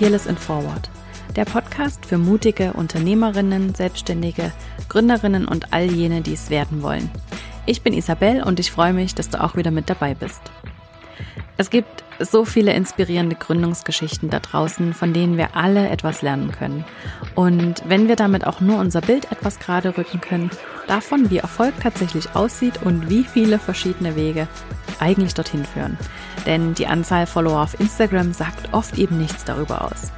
Fearless in Forward, der Podcast für mutige Unternehmerinnen, Selbstständige, Gründerinnen und all jene, die es werden wollen. Ich bin Isabel und ich freue mich, dass du auch wieder mit dabei bist. Es gibt so viele inspirierende Gründungsgeschichten da draußen, von denen wir alle etwas lernen können. Und wenn wir damit auch nur unser Bild etwas gerade rücken können, davon, wie Erfolg tatsächlich aussieht und wie viele verschiedene Wege eigentlich dorthin führen. Denn die Anzahl Follower auf Instagram sagt oft eben nichts darüber aus.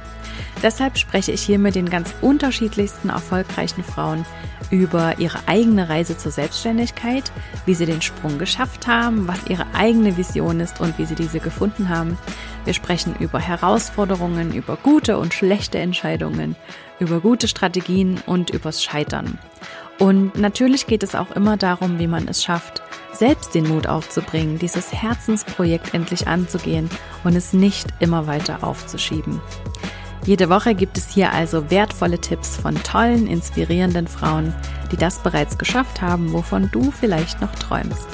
Deshalb spreche ich hier mit den ganz unterschiedlichsten erfolgreichen Frauen über ihre eigene Reise zur Selbstständigkeit, wie sie den Sprung geschafft haben, was ihre eigene Vision ist und wie sie diese gefunden haben. Wir sprechen über Herausforderungen, über gute und schlechte Entscheidungen, über gute Strategien und übers Scheitern. Und natürlich geht es auch immer darum, wie man es schafft, selbst den Mut aufzubringen, dieses Herzensprojekt endlich anzugehen und es nicht immer weiter aufzuschieben. Jede Woche gibt es hier also wertvolle Tipps von tollen, inspirierenden Frauen, die das bereits geschafft haben, wovon du vielleicht noch träumst.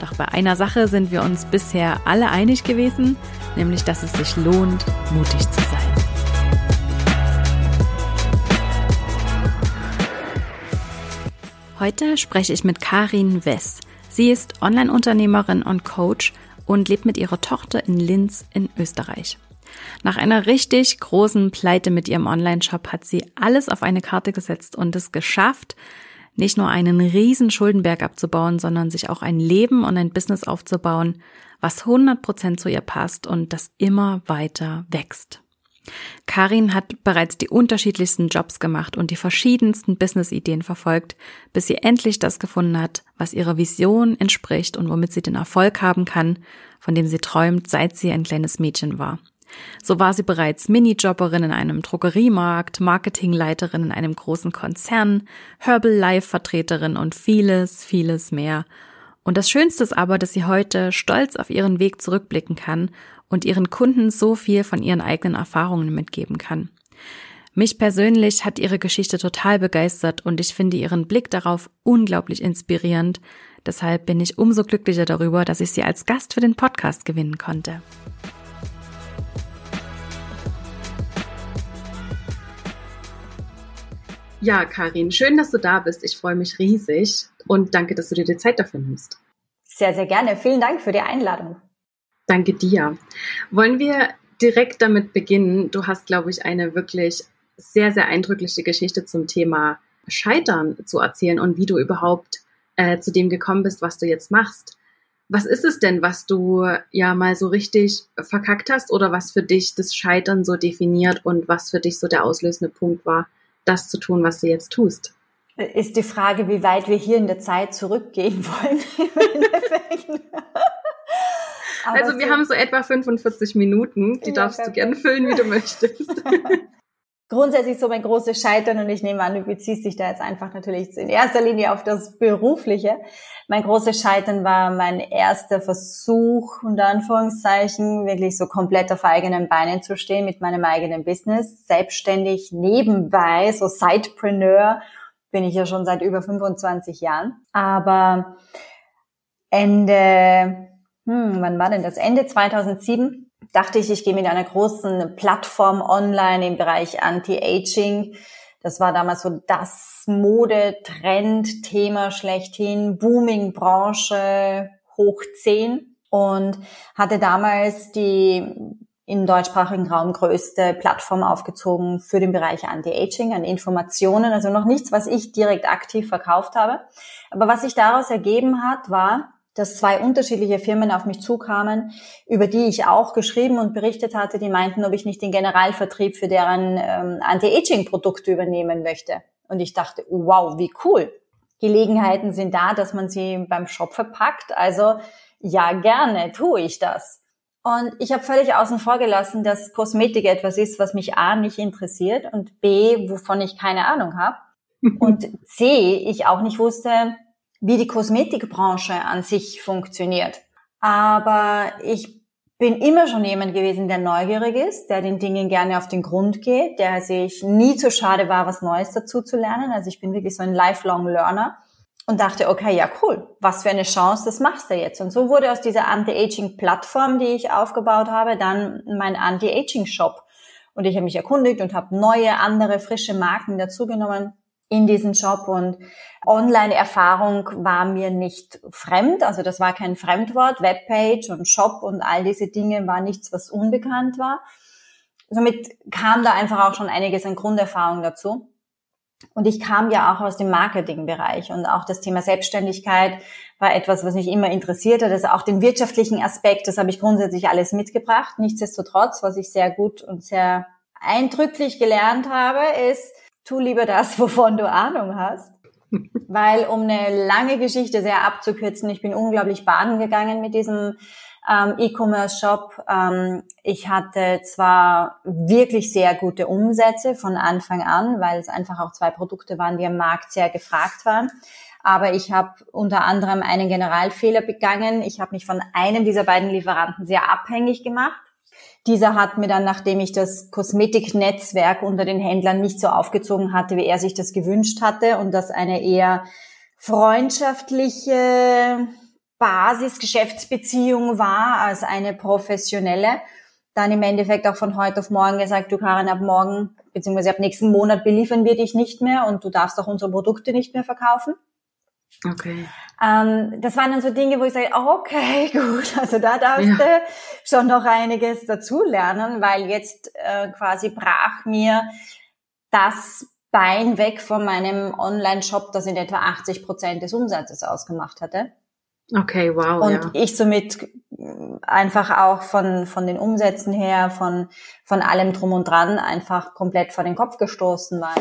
Doch bei einer Sache sind wir uns bisher alle einig gewesen, nämlich dass es sich lohnt, mutig zu sein. Heute spreche ich mit Karin Wess. Sie ist Online-Unternehmerin und Coach und lebt mit ihrer Tochter in Linz in Österreich. Nach einer richtig großen Pleite mit ihrem Online-Shop hat sie alles auf eine Karte gesetzt und es geschafft, nicht nur einen riesen Schuldenberg abzubauen, sondern sich auch ein Leben und ein Business aufzubauen, was 100% zu ihr passt und das immer weiter wächst. Karin hat bereits die unterschiedlichsten Jobs gemacht und die verschiedensten Business-Ideen verfolgt, bis sie endlich das gefunden hat, was ihrer Vision entspricht und womit sie den Erfolg haben kann, von dem sie träumt, seit sie ein kleines Mädchen war. So war sie bereits Minijobberin in einem Drogeriemarkt, Marketingleiterin in einem großen Konzern, Herbalife-Vertreterin und vieles, vieles mehr. Und das Schönste ist aber, dass sie heute stolz auf ihren Weg zurückblicken kann und ihren Kunden so viel von ihren eigenen Erfahrungen mitgeben kann. Mich persönlich hat ihre Geschichte total begeistert und ich finde ihren Blick darauf unglaublich inspirierend. Deshalb bin ich umso glücklicher darüber, dass ich sie als Gast für den Podcast gewinnen konnte. Ja, Karin, schön, dass du da bist. Ich freue mich riesig und danke, dass du dir die Zeit dafür nimmst. Sehr, sehr gerne. Vielen Dank für die Einladung. Danke dir. Wollen wir direkt damit beginnen? Du hast, glaube ich, eine wirklich sehr, sehr eindrückliche Geschichte zum Thema Scheitern zu erzählen und wie du überhaupt äh, zu dem gekommen bist, was du jetzt machst. Was ist es denn, was du ja mal so richtig verkackt hast oder was für dich das Scheitern so definiert und was für dich so der auslösende Punkt war, das zu tun, was du jetzt tust. Ist die Frage, wie weit wir hier in der Zeit zurückgehen wollen. also wir so haben so etwa 45 Minuten, die ja, darfst perfekt. du gerne füllen, wie du möchtest. grundsätzlich so mein großes Scheitern und ich nehme an, du beziehst dich da jetzt einfach natürlich in erster Linie auf das Berufliche. Mein großes Scheitern war mein erster Versuch, unter Anführungszeichen, wirklich so komplett auf eigenen Beinen zu stehen mit meinem eigenen Business, selbstständig nebenbei, so Sidepreneur bin ich ja schon seit über 25 Jahren. Aber Ende, hm, wann war denn das? Ende 2007 dachte ich, ich gehe mit einer großen Plattform online im Bereich Anti-Aging. Das war damals so das Mode-Trend-Thema schlechthin, Booming-Branche, hoch 10 und hatte damals die im deutschsprachigen Raum größte Plattform aufgezogen für den Bereich Anti-Aging an Informationen, also noch nichts, was ich direkt aktiv verkauft habe. Aber was sich daraus ergeben hat, war, dass zwei unterschiedliche Firmen auf mich zukamen, über die ich auch geschrieben und berichtet hatte, die meinten, ob ich nicht den Generalvertrieb für deren ähm, Anti-Aging-Produkte übernehmen möchte. Und ich dachte, wow, wie cool. Gelegenheiten sind da, dass man sie beim Shop verpackt. Also ja, gerne tue ich das. Und ich habe völlig außen vor gelassen, dass Kosmetik etwas ist, was mich A nicht interessiert und B, wovon ich keine Ahnung habe. Und C, ich auch nicht wusste, wie die Kosmetikbranche an sich funktioniert. Aber ich bin immer schon jemand gewesen, der neugierig ist, der den Dingen gerne auf den Grund geht, der sich nie zu schade war, was Neues dazu zu lernen. Also ich bin wirklich so ein lifelong Learner und dachte, okay, ja cool, was für eine Chance, das machst du jetzt. Und so wurde aus dieser Anti-Aging-Plattform, die ich aufgebaut habe, dann mein Anti-Aging-Shop. Und ich habe mich erkundigt und habe neue, andere, frische Marken dazugenommen in diesen Job und Online-Erfahrung war mir nicht fremd, also das war kein Fremdwort, Webpage und Shop und all diese Dinge war nichts, was unbekannt war. Somit kam da einfach auch schon einiges an Grunderfahrung dazu. Und ich kam ja auch aus dem Marketingbereich und auch das Thema Selbstständigkeit war etwas, was mich immer interessiert hat. Also auch den wirtschaftlichen Aspekt, das habe ich grundsätzlich alles mitgebracht. Nichtsdestotrotz, was ich sehr gut und sehr eindrücklich gelernt habe, ist, tu lieber das, wovon du Ahnung hast. Weil, um eine lange Geschichte sehr abzukürzen, ich bin unglaublich baden gegangen mit diesem ähm, E-Commerce-Shop. Ähm, ich hatte zwar wirklich sehr gute Umsätze von Anfang an, weil es einfach auch zwei Produkte waren, die am Markt sehr gefragt waren. Aber ich habe unter anderem einen Generalfehler begangen. Ich habe mich von einem dieser beiden Lieferanten sehr abhängig gemacht. Dieser hat mir dann, nachdem ich das Kosmetiknetzwerk unter den Händlern nicht so aufgezogen hatte, wie er sich das gewünscht hatte und das eine eher freundschaftliche Basis-Geschäftsbeziehung war als eine professionelle. Dann im Endeffekt auch von heute auf morgen gesagt, du Karin, ab morgen beziehungsweise ab nächsten Monat beliefern wir dich nicht mehr und du darfst auch unsere Produkte nicht mehr verkaufen. Okay. Ähm, das waren dann so Dinge, wo ich sage, okay, gut, also da darfst ja. du schon noch einiges dazulernen, weil jetzt äh, quasi brach mir das Bein weg von meinem Online-Shop, das in etwa 80 Prozent des Umsatzes ausgemacht hatte. Okay, wow. Und ja. ich somit einfach auch von, von den Umsätzen her, von, von allem drum und dran einfach komplett vor den Kopf gestoßen war.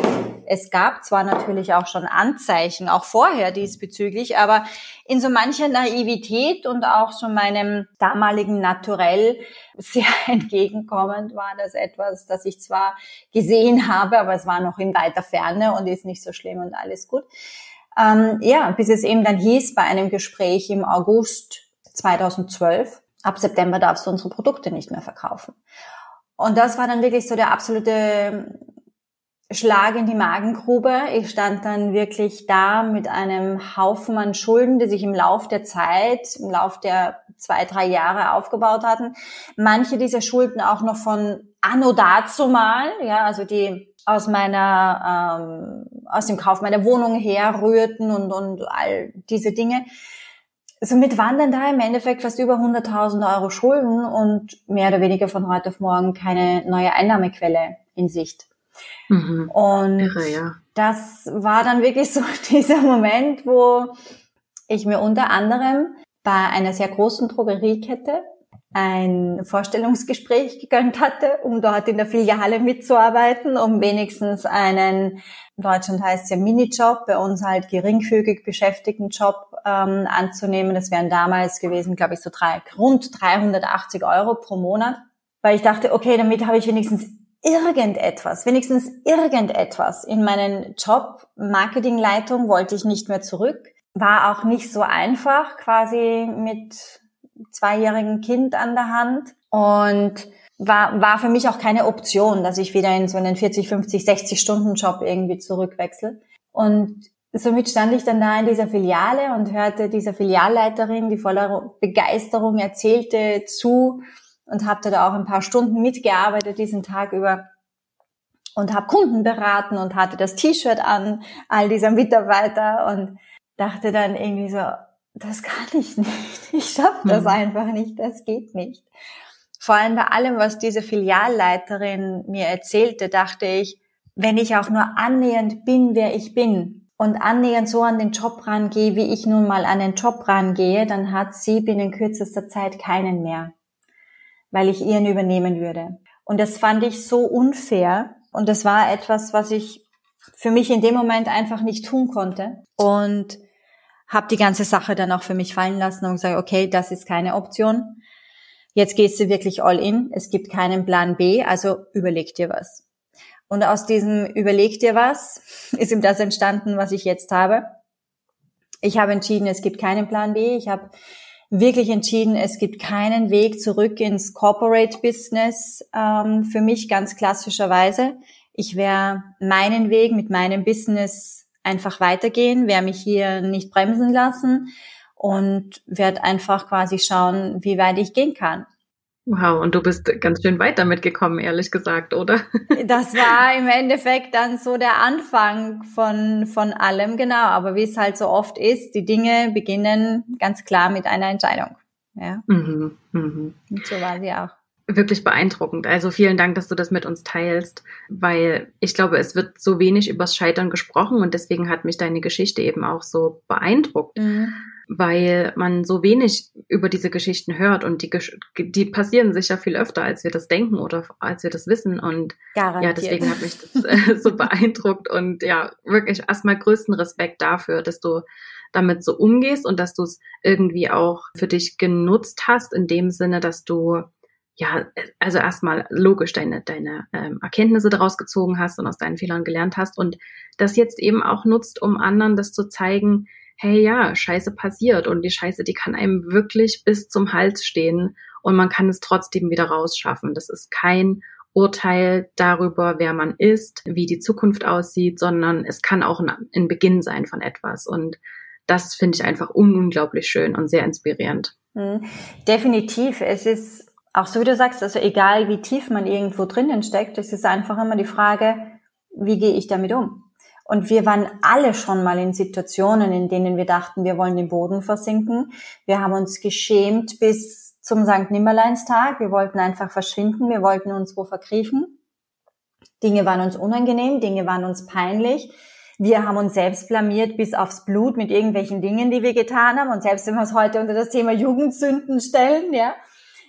Es gab zwar natürlich auch schon Anzeichen, auch vorher diesbezüglich, aber in so mancher Naivität und auch so meinem damaligen Naturell sehr entgegenkommend war das etwas, das ich zwar gesehen habe, aber es war noch in weiter Ferne und ist nicht so schlimm und alles gut. Ähm, ja, bis es eben dann hieß bei einem Gespräch im August 2012, ab September darfst du unsere Produkte nicht mehr verkaufen. Und das war dann wirklich so der absolute Schlag in die Magengrube. Ich stand dann wirklich da mit einem Haufen an Schulden, die sich im Lauf der Zeit, im Lauf der zwei, drei Jahre aufgebaut hatten. Manche dieser Schulden auch noch von anno dazu mal, ja, also die aus meiner, ähm, aus dem Kauf meiner Wohnung herrührten und, und all diese Dinge. Somit waren dann da im Endeffekt fast über 100.000 Euro Schulden und mehr oder weniger von heute auf morgen keine neue Einnahmequelle in Sicht. Mhm. Und Irre, ja. das war dann wirklich so dieser Moment, wo ich mir unter anderem bei einer sehr großen Drogeriekette ein Vorstellungsgespräch gegönnt hatte, um dort in der Filiale mitzuarbeiten, um wenigstens einen, in Deutschland heißt es ja Minijob, bei uns halt geringfügig beschäftigten Job ähm, anzunehmen. Das wären damals gewesen, glaube ich, so drei, rund 380 Euro pro Monat, weil ich dachte, okay, damit habe ich wenigstens irgendetwas, wenigstens irgendetwas in meinen Job. Marketingleitung wollte ich nicht mehr zurück. War auch nicht so einfach, quasi mit zweijährigen Kind an der Hand und war, war für mich auch keine Option, dass ich wieder in so einen 40, 50, 60 Stunden Job irgendwie zurückwechsel. Und somit stand ich dann da in dieser Filiale und hörte dieser Filialleiterin, die voller Begeisterung erzählte, zu und habe da auch ein paar Stunden mitgearbeitet diesen Tag über und habe Kunden beraten und hatte das T-Shirt an all dieser Mitarbeiter und dachte dann irgendwie so, das kann ich nicht. Ich schaffe das mhm. einfach nicht. Das geht nicht. Vor allem bei allem, was diese Filialleiterin mir erzählte, dachte ich, wenn ich auch nur annähernd bin, wer ich bin und annähernd so an den Job rangehe, wie ich nun mal an den Job rangehe, dann hat sie binnen kürzester Zeit keinen mehr, weil ich ihren übernehmen würde. Und das fand ich so unfair und das war etwas, was ich für mich in dem Moment einfach nicht tun konnte. Und habe die ganze Sache dann auch für mich fallen lassen und gesagt, okay, das ist keine Option. Jetzt gehst du wirklich all in. Es gibt keinen Plan B, also überleg dir was. Und aus diesem überleg dir was ist ihm das entstanden, was ich jetzt habe. Ich habe entschieden, es gibt keinen Plan B. Ich habe wirklich entschieden, es gibt keinen Weg zurück ins Corporate Business ähm, für mich ganz klassischerweise. Ich werde meinen Weg mit meinem Business einfach weitergehen, werde mich hier nicht bremsen lassen und werde einfach quasi schauen, wie weit ich gehen kann. Wow, und du bist ganz schön weit damit gekommen, ehrlich gesagt, oder? Das war im Endeffekt dann so der Anfang von, von allem, genau. Aber wie es halt so oft ist, die Dinge beginnen ganz klar mit einer Entscheidung. Ja. Mhm, mh. Und so war sie auch wirklich beeindruckend. Also vielen Dank, dass du das mit uns teilst, weil ich glaube, es wird so wenig übers Scheitern gesprochen und deswegen hat mich deine Geschichte eben auch so beeindruckt. Mhm weil man so wenig über diese Geschichten hört und die, die passieren sicher viel öfter, als wir das denken oder als wir das wissen. Und Garantiert. ja, deswegen hat mich das äh, so beeindruckt und ja, wirklich erstmal größten Respekt dafür, dass du damit so umgehst und dass du es irgendwie auch für dich genutzt hast, in dem Sinne, dass du ja, also erstmal logisch deine, deine ähm, Erkenntnisse daraus gezogen hast und aus deinen Fehlern gelernt hast und das jetzt eben auch nutzt, um anderen das zu zeigen, hey ja, Scheiße passiert und die Scheiße, die kann einem wirklich bis zum Hals stehen und man kann es trotzdem wieder rausschaffen. Das ist kein Urteil darüber, wer man ist, wie die Zukunft aussieht, sondern es kann auch ein, ein Beginn sein von etwas. Und das finde ich einfach unglaublich schön und sehr inspirierend. Mhm. Definitiv. Es ist auch so, wie du sagst, also egal wie tief man irgendwo drinnen steckt, es ist einfach immer die Frage, wie gehe ich damit um? Und wir waren alle schon mal in Situationen, in denen wir dachten, wir wollen den Boden versinken. Wir haben uns geschämt bis zum St. Nimmerleinstag. Wir wollten einfach verschwinden. Wir wollten uns wo verkriechen. Dinge waren uns unangenehm. Dinge waren uns peinlich. Wir haben uns selbst blamiert bis aufs Blut mit irgendwelchen Dingen, die wir getan haben. Und selbst wenn wir es heute unter das Thema Jugendsünden stellen, ja.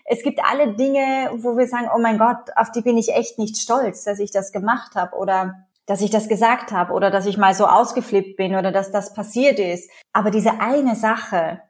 Es gibt alle Dinge, wo wir sagen, oh mein Gott, auf die bin ich echt nicht stolz, dass ich das gemacht habe. Oder dass ich das gesagt habe oder dass ich mal so ausgeflippt bin oder dass das passiert ist. Aber diese eine Sache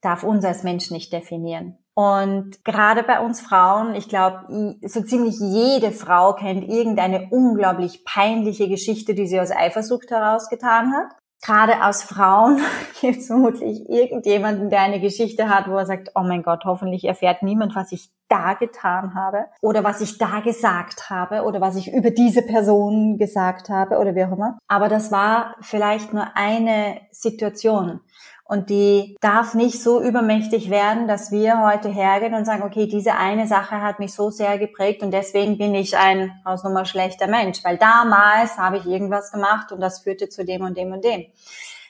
darf uns als Mensch nicht definieren. Und gerade bei uns Frauen, ich glaube, so ziemlich jede Frau kennt irgendeine unglaublich peinliche Geschichte, die sie aus Eifersucht herausgetan hat gerade aus Frauen gibt es vermutlich irgendjemanden, der eine Geschichte hat, wo er sagt, oh mein Gott, hoffentlich erfährt niemand, was ich da getan habe oder was ich da gesagt habe oder was ich über diese Person gesagt habe oder wie auch immer. Aber das war vielleicht nur eine Situation. Und die darf nicht so übermächtig werden, dass wir heute hergehen und sagen, okay, diese eine Sache hat mich so sehr geprägt und deswegen bin ich ein Hausnummer schlechter Mensch, weil damals habe ich irgendwas gemacht und das führte zu dem und dem und dem.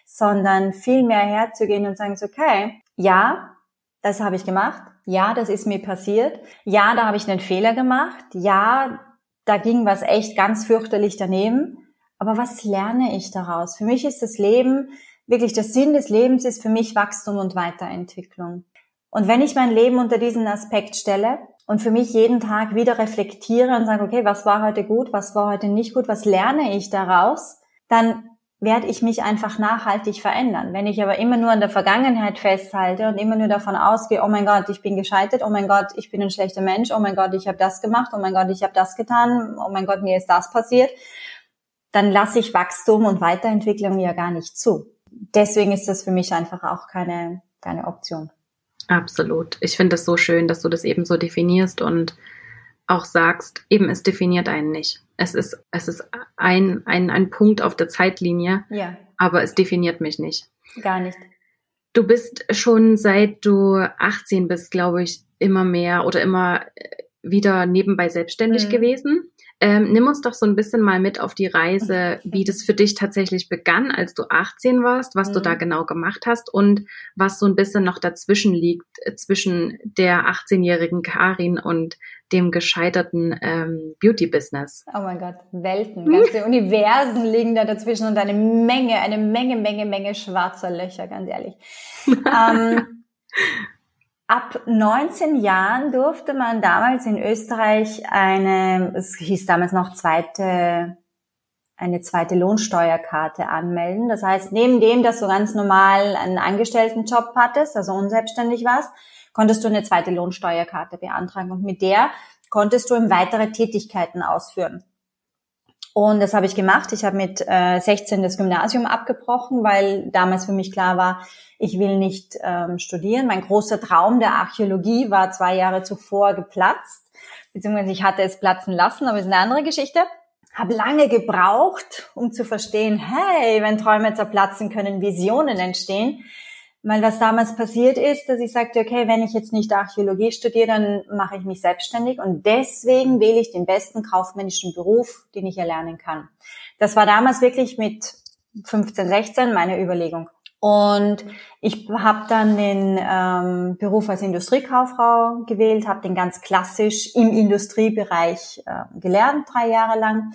Sondern viel mehr herzugehen und sagen, okay, ja, das habe ich gemacht. Ja, das ist mir passiert. Ja, da habe ich einen Fehler gemacht. Ja, da ging was echt ganz fürchterlich daneben. Aber was lerne ich daraus? Für mich ist das Leben wirklich der Sinn des Lebens ist für mich Wachstum und Weiterentwicklung. Und wenn ich mein Leben unter diesen Aspekt stelle und für mich jeden Tag wieder reflektiere und sage, okay, was war heute gut, was war heute nicht gut, was lerne ich daraus, dann werde ich mich einfach nachhaltig verändern. Wenn ich aber immer nur an der Vergangenheit festhalte und immer nur davon ausgehe, oh mein Gott, ich bin gescheitert, oh mein Gott, ich bin ein schlechter Mensch, oh mein Gott, ich habe das gemacht, oh mein Gott, ich habe das getan, oh mein Gott, mir ist das passiert, dann lasse ich Wachstum und Weiterentwicklung ja gar nicht zu deswegen ist das für mich einfach auch keine, keine Option. Absolut. Ich finde es so schön, dass du das eben so definierst und auch sagst, eben es definiert einen nicht. Es ist, es ist ein, ein, ein Punkt auf der Zeitlinie, ja. aber es definiert mich nicht. Gar nicht. Du bist schon seit du 18 bist, glaube ich, immer mehr oder immer wieder nebenbei selbstständig mhm. gewesen. Ähm, nimm uns doch so ein bisschen mal mit auf die Reise, wie das für dich tatsächlich begann, als du 18 warst, was mhm. du da mhm. genau gemacht hast und was so ein bisschen noch dazwischen liegt, äh, zwischen der 18-jährigen Karin und dem gescheiterten ähm, Beauty-Business. Oh mein Gott, Welten, ganze Universen liegen da dazwischen und eine Menge, eine Menge, Menge, Menge schwarzer Löcher, ganz ehrlich. ähm, Ab 19 Jahren durfte man damals in Österreich eine, es hieß damals noch zweite, eine zweite Lohnsteuerkarte anmelden. Das heißt, neben dem, dass du ganz normal einen Angestelltenjob hattest, also unselbstständig warst, konntest du eine zweite Lohnsteuerkarte beantragen und mit der konntest du weitere Tätigkeiten ausführen. Und das habe ich gemacht. Ich habe mit äh, 16 das Gymnasium abgebrochen, weil damals für mich klar war, ich will nicht ähm, studieren. Mein großer Traum der Archäologie war zwei Jahre zuvor geplatzt, beziehungsweise ich hatte es platzen lassen, aber ist eine andere Geschichte. Habe lange gebraucht, um zu verstehen, hey, wenn Träume zerplatzen, können Visionen entstehen. Weil was damals passiert ist, dass ich sagte, okay, wenn ich jetzt nicht Archäologie studiere, dann mache ich mich selbstständig und deswegen wähle ich den besten kaufmännischen Beruf, den ich erlernen kann. Das war damals wirklich mit 15, 16 meine Überlegung. Und ich habe dann den ähm, Beruf als Industriekauffrau gewählt, habe den ganz klassisch im Industriebereich äh, gelernt, drei Jahre lang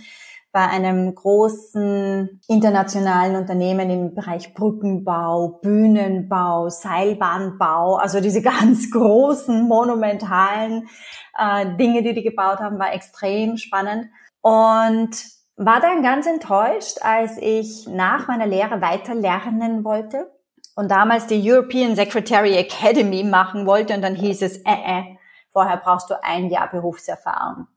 bei einem großen internationalen Unternehmen im Bereich Brückenbau, Bühnenbau, Seilbahnbau, also diese ganz großen, monumentalen äh, Dinge, die die gebaut haben, war extrem spannend. Und war dann ganz enttäuscht, als ich nach meiner Lehre weiter lernen wollte und damals die European Secretary Academy machen wollte und dann hieß es, äh, äh, vorher brauchst du ein Jahr Berufserfahrung.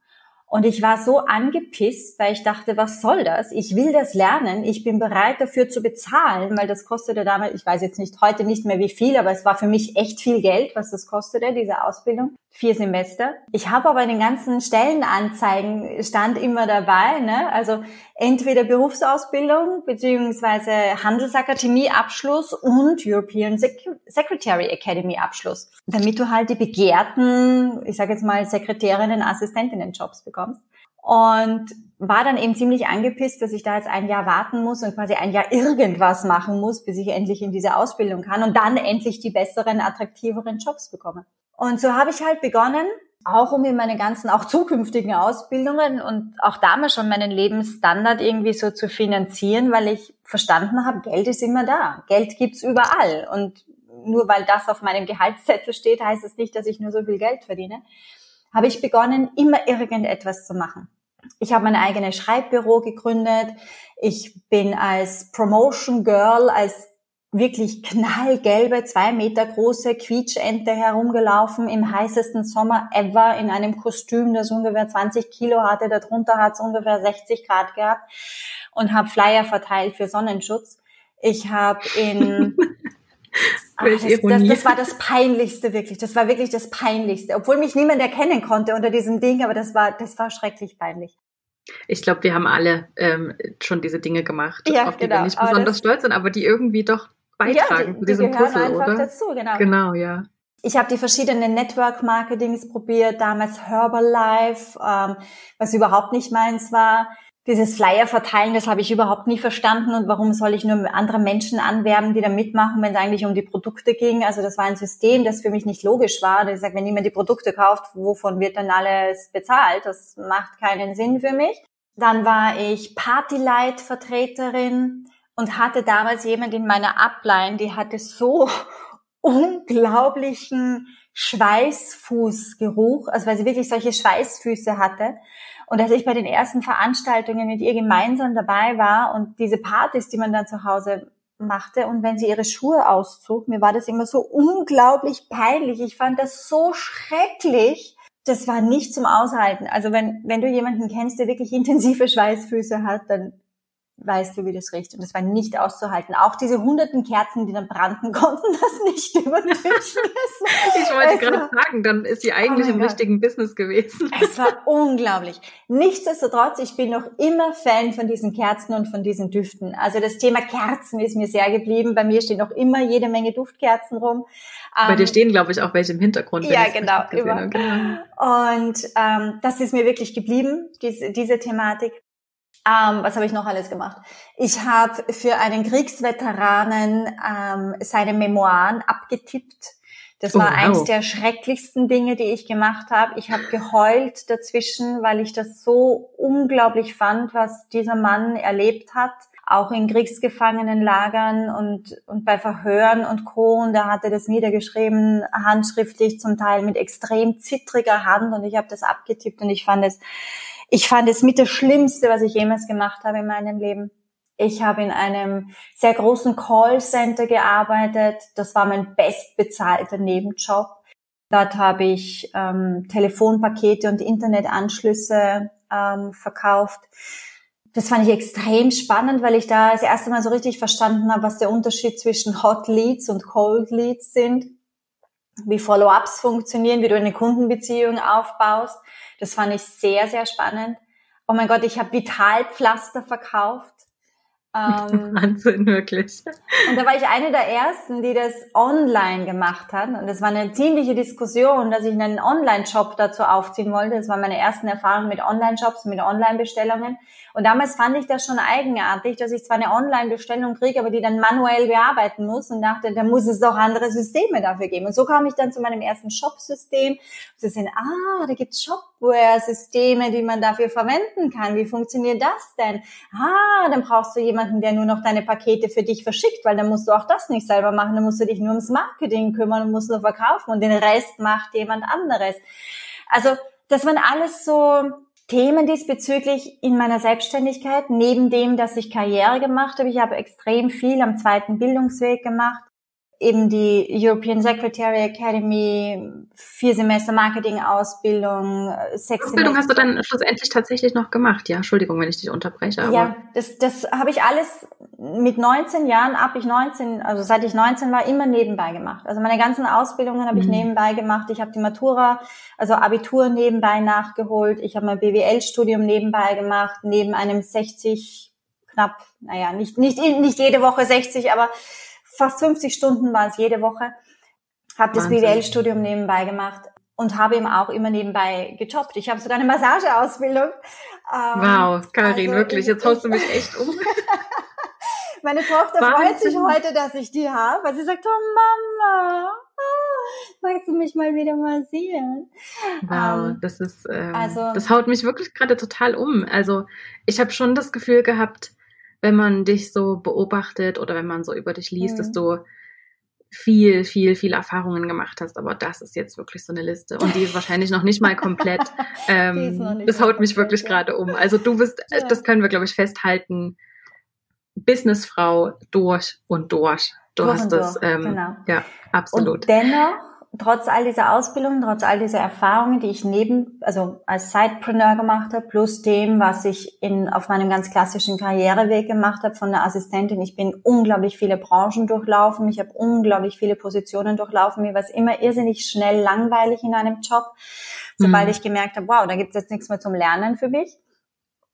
Und ich war so angepisst, weil ich dachte, was soll das? Ich will das lernen. Ich bin bereit dafür zu bezahlen, weil das kostete damals, ich weiß jetzt nicht, heute nicht mehr wie viel, aber es war für mich echt viel Geld, was das kostete, diese Ausbildung. Vier Semester. Ich habe aber in den ganzen Stellenanzeigen stand immer dabei, ne? Also entweder Berufsausbildung beziehungsweise Handelsakademie Abschluss und European Secretary Academy Abschluss, damit du halt die begehrten, ich sage jetzt mal Sekretärinnen, Assistentinnen Jobs bekommst. Und war dann eben ziemlich angepisst, dass ich da jetzt ein Jahr warten muss und quasi ein Jahr irgendwas machen muss, bis ich endlich in diese Ausbildung kann und dann endlich die besseren, attraktiveren Jobs bekomme. Und so habe ich halt begonnen, auch um in meine ganzen, auch zukünftigen Ausbildungen und auch damals schon meinen Lebensstandard irgendwie so zu finanzieren, weil ich verstanden habe, Geld ist immer da. Geld gibt's überall. Und nur weil das auf meinem Gehaltszettel steht, heißt es das nicht, dass ich nur so viel Geld verdiene. Habe ich begonnen, immer irgendetwas zu machen. Ich habe mein eigenes Schreibbüro gegründet. Ich bin als Promotion Girl, als wirklich knallgelbe, zwei Meter große Quietschente herumgelaufen im heißesten Sommer ever in einem Kostüm, das ungefähr 20 Kilo hatte. Darunter hat es ungefähr 60 Grad gehabt und habe Flyer verteilt für Sonnenschutz. Ich habe in Ach, das, das, das, war das Peinlichste wirklich. Das war wirklich das Peinlichste. Obwohl mich niemand erkennen konnte unter diesem Ding, aber das war, das war schrecklich peinlich. Ich glaube, wir haben alle ähm, schon diese Dinge gemacht, ja, auf die genau. wir nicht besonders stolz sind, aber die irgendwie doch beitragen ja, die, zu diesem die Puzzle, oder? Dazu, genau. genau, ja. Ich habe die verschiedenen Network-Marketings probiert, damals Herbalife, ähm, was überhaupt nicht meins war. Dieses Flyer verteilen, das habe ich überhaupt nie verstanden und warum soll ich nur andere Menschen anwerben, die da mitmachen, wenn es eigentlich um die Produkte ging. Also das war ein System, das für mich nicht logisch war. Ich sage, wenn niemand die Produkte kauft, wovon wird dann alles bezahlt? Das macht keinen Sinn für mich. Dann war ich Partylight-Vertreterin und hatte damals jemand in meiner Upline, die hatte so unglaublichen Schweißfußgeruch, also weil sie wirklich solche Schweißfüße hatte. Und als ich bei den ersten Veranstaltungen mit ihr gemeinsam dabei war und diese Partys, die man dann zu Hause machte und wenn sie ihre Schuhe auszog, mir war das immer so unglaublich peinlich. Ich fand das so schrecklich. Das war nicht zum Aushalten. Also wenn, wenn du jemanden kennst, der wirklich intensive Schweißfüße hat, dann weißt du, wie das riecht. Und das war nicht auszuhalten. Auch diese hunderten Kerzen, die dann brannten, konnten das nicht übertünchen. ich wollte gerade sagen, dann ist sie eigentlich oh im Gott. richtigen Business gewesen. Es war unglaublich. Nichtsdestotrotz, ich bin noch immer Fan von diesen Kerzen und von diesen Düften. Also das Thema Kerzen ist mir sehr geblieben. Bei mir stehen noch immer jede Menge Duftkerzen rum. Bei dir ähm, stehen, glaube ich, auch welche im Hintergrund. Ja, genau, immer. genau. Und ähm, das ist mir wirklich geblieben, diese, diese Thematik. Ähm, was habe ich noch alles gemacht? Ich habe für einen Kriegsveteranen ähm, seine Memoiren abgetippt. Das war oh, wow. eins der schrecklichsten Dinge, die ich gemacht habe. Ich habe geheult dazwischen, weil ich das so unglaublich fand, was dieser Mann erlebt hat, auch in Kriegsgefangenenlagern und, und bei Verhören und Co. Und da hat er das niedergeschrieben, handschriftlich, zum Teil mit extrem zittriger Hand. Und ich habe das abgetippt und ich fand es ich fand es mit das Schlimmste, was ich jemals gemacht habe in meinem Leben. Ich habe in einem sehr großen Callcenter gearbeitet. Das war mein bestbezahlter Nebenjob. Dort habe ich ähm, Telefonpakete und Internetanschlüsse ähm, verkauft. Das fand ich extrem spannend, weil ich da das erste Mal so richtig verstanden habe, was der Unterschied zwischen Hot Leads und Cold Leads sind, wie Follow-ups funktionieren, wie du eine Kundenbeziehung aufbaust. Das fand ich sehr, sehr spannend. Oh mein Gott, ich habe Vitalpflaster verkauft. Ähm, Wahnsinn, wirklich. Und da war ich eine der ersten, die das online gemacht hat. Und das war eine ziemliche Diskussion, dass ich einen Online-Shop dazu aufziehen wollte. Das waren meine ersten Erfahrungen mit Online-Shops, mit Online-Bestellungen. Und damals fand ich das schon eigenartig, dass ich zwar eine Online-Bestellung kriege, aber die dann manuell bearbeiten muss und dachte, da muss es doch andere Systeme dafür geben. Und so kam ich dann zu meinem ersten Shop-System. Sie sehen, ah, da gibt's Shopware-Systeme, die man dafür verwenden kann. Wie funktioniert das denn? Ah, dann brauchst du jemanden, der nur noch deine Pakete für dich verschickt, weil dann musst du auch das nicht selber machen. Dann musst du dich nur ums Marketing kümmern und musst nur verkaufen und den Rest macht jemand anderes. Also, das waren alles so Themen diesbezüglich in meiner Selbstständigkeit, neben dem, dass ich Karriere gemacht habe. Ich habe extrem viel am zweiten Bildungsweg gemacht eben die European Secretary Academy, vier Semester Marketing-Ausbildung, sechs Ausbildung Semester. hast du dann schlussendlich tatsächlich noch gemacht, ja? Entschuldigung, wenn ich dich unterbreche. Aber ja, das, das habe ich alles mit 19 Jahren, ab ich 19, also seit ich 19 war, immer nebenbei gemacht. Also meine ganzen Ausbildungen habe ich mhm. nebenbei gemacht. Ich habe die Matura, also Abitur nebenbei nachgeholt. Ich habe mein BWL-Studium nebenbei gemacht, neben einem 60, knapp, naja, nicht, nicht, nicht jede Woche 60, aber fast 50 Stunden waren es jede Woche. Habe das BWL-Studium nebenbei gemacht und habe eben auch immer nebenbei gejobbt. Ich habe sogar eine Massageausbildung. Ähm, wow, Karin, also wirklich, jetzt haust du mich echt um. Meine Tochter Wahnsinn. freut sich heute, dass ich die habe, weil sie sagt, oh Mama, oh, magst du mich mal wieder mal sehen? Wow, ähm, das ist, ähm, also, das haut mich wirklich gerade total um. Also ich habe schon das Gefühl gehabt, wenn man dich so beobachtet oder wenn man so über dich liest, mhm. dass du viel, viel, viel Erfahrungen gemacht hast. Aber das ist jetzt wirklich so eine Liste. Und die ist wahrscheinlich noch nicht mal komplett. Ähm, das haut mich wirklich ja. gerade um. Also du bist, ja. das können wir, glaube ich, festhalten, Businessfrau durch und durch. Du durch hast das, ähm, genau. ja, absolut. Und dennoch trotz all dieser Ausbildung, trotz all dieser Erfahrungen, die ich neben, also als Sidepreneur gemacht habe, plus dem, was ich in, auf meinem ganz klassischen Karriereweg gemacht habe von der Assistentin, ich bin unglaublich viele Branchen durchlaufen, ich habe unglaublich viele Positionen durchlaufen, mir war es immer irrsinnig schnell langweilig in einem Job, sobald mhm. ich gemerkt habe, wow, da gibt es jetzt nichts mehr zum Lernen für mich.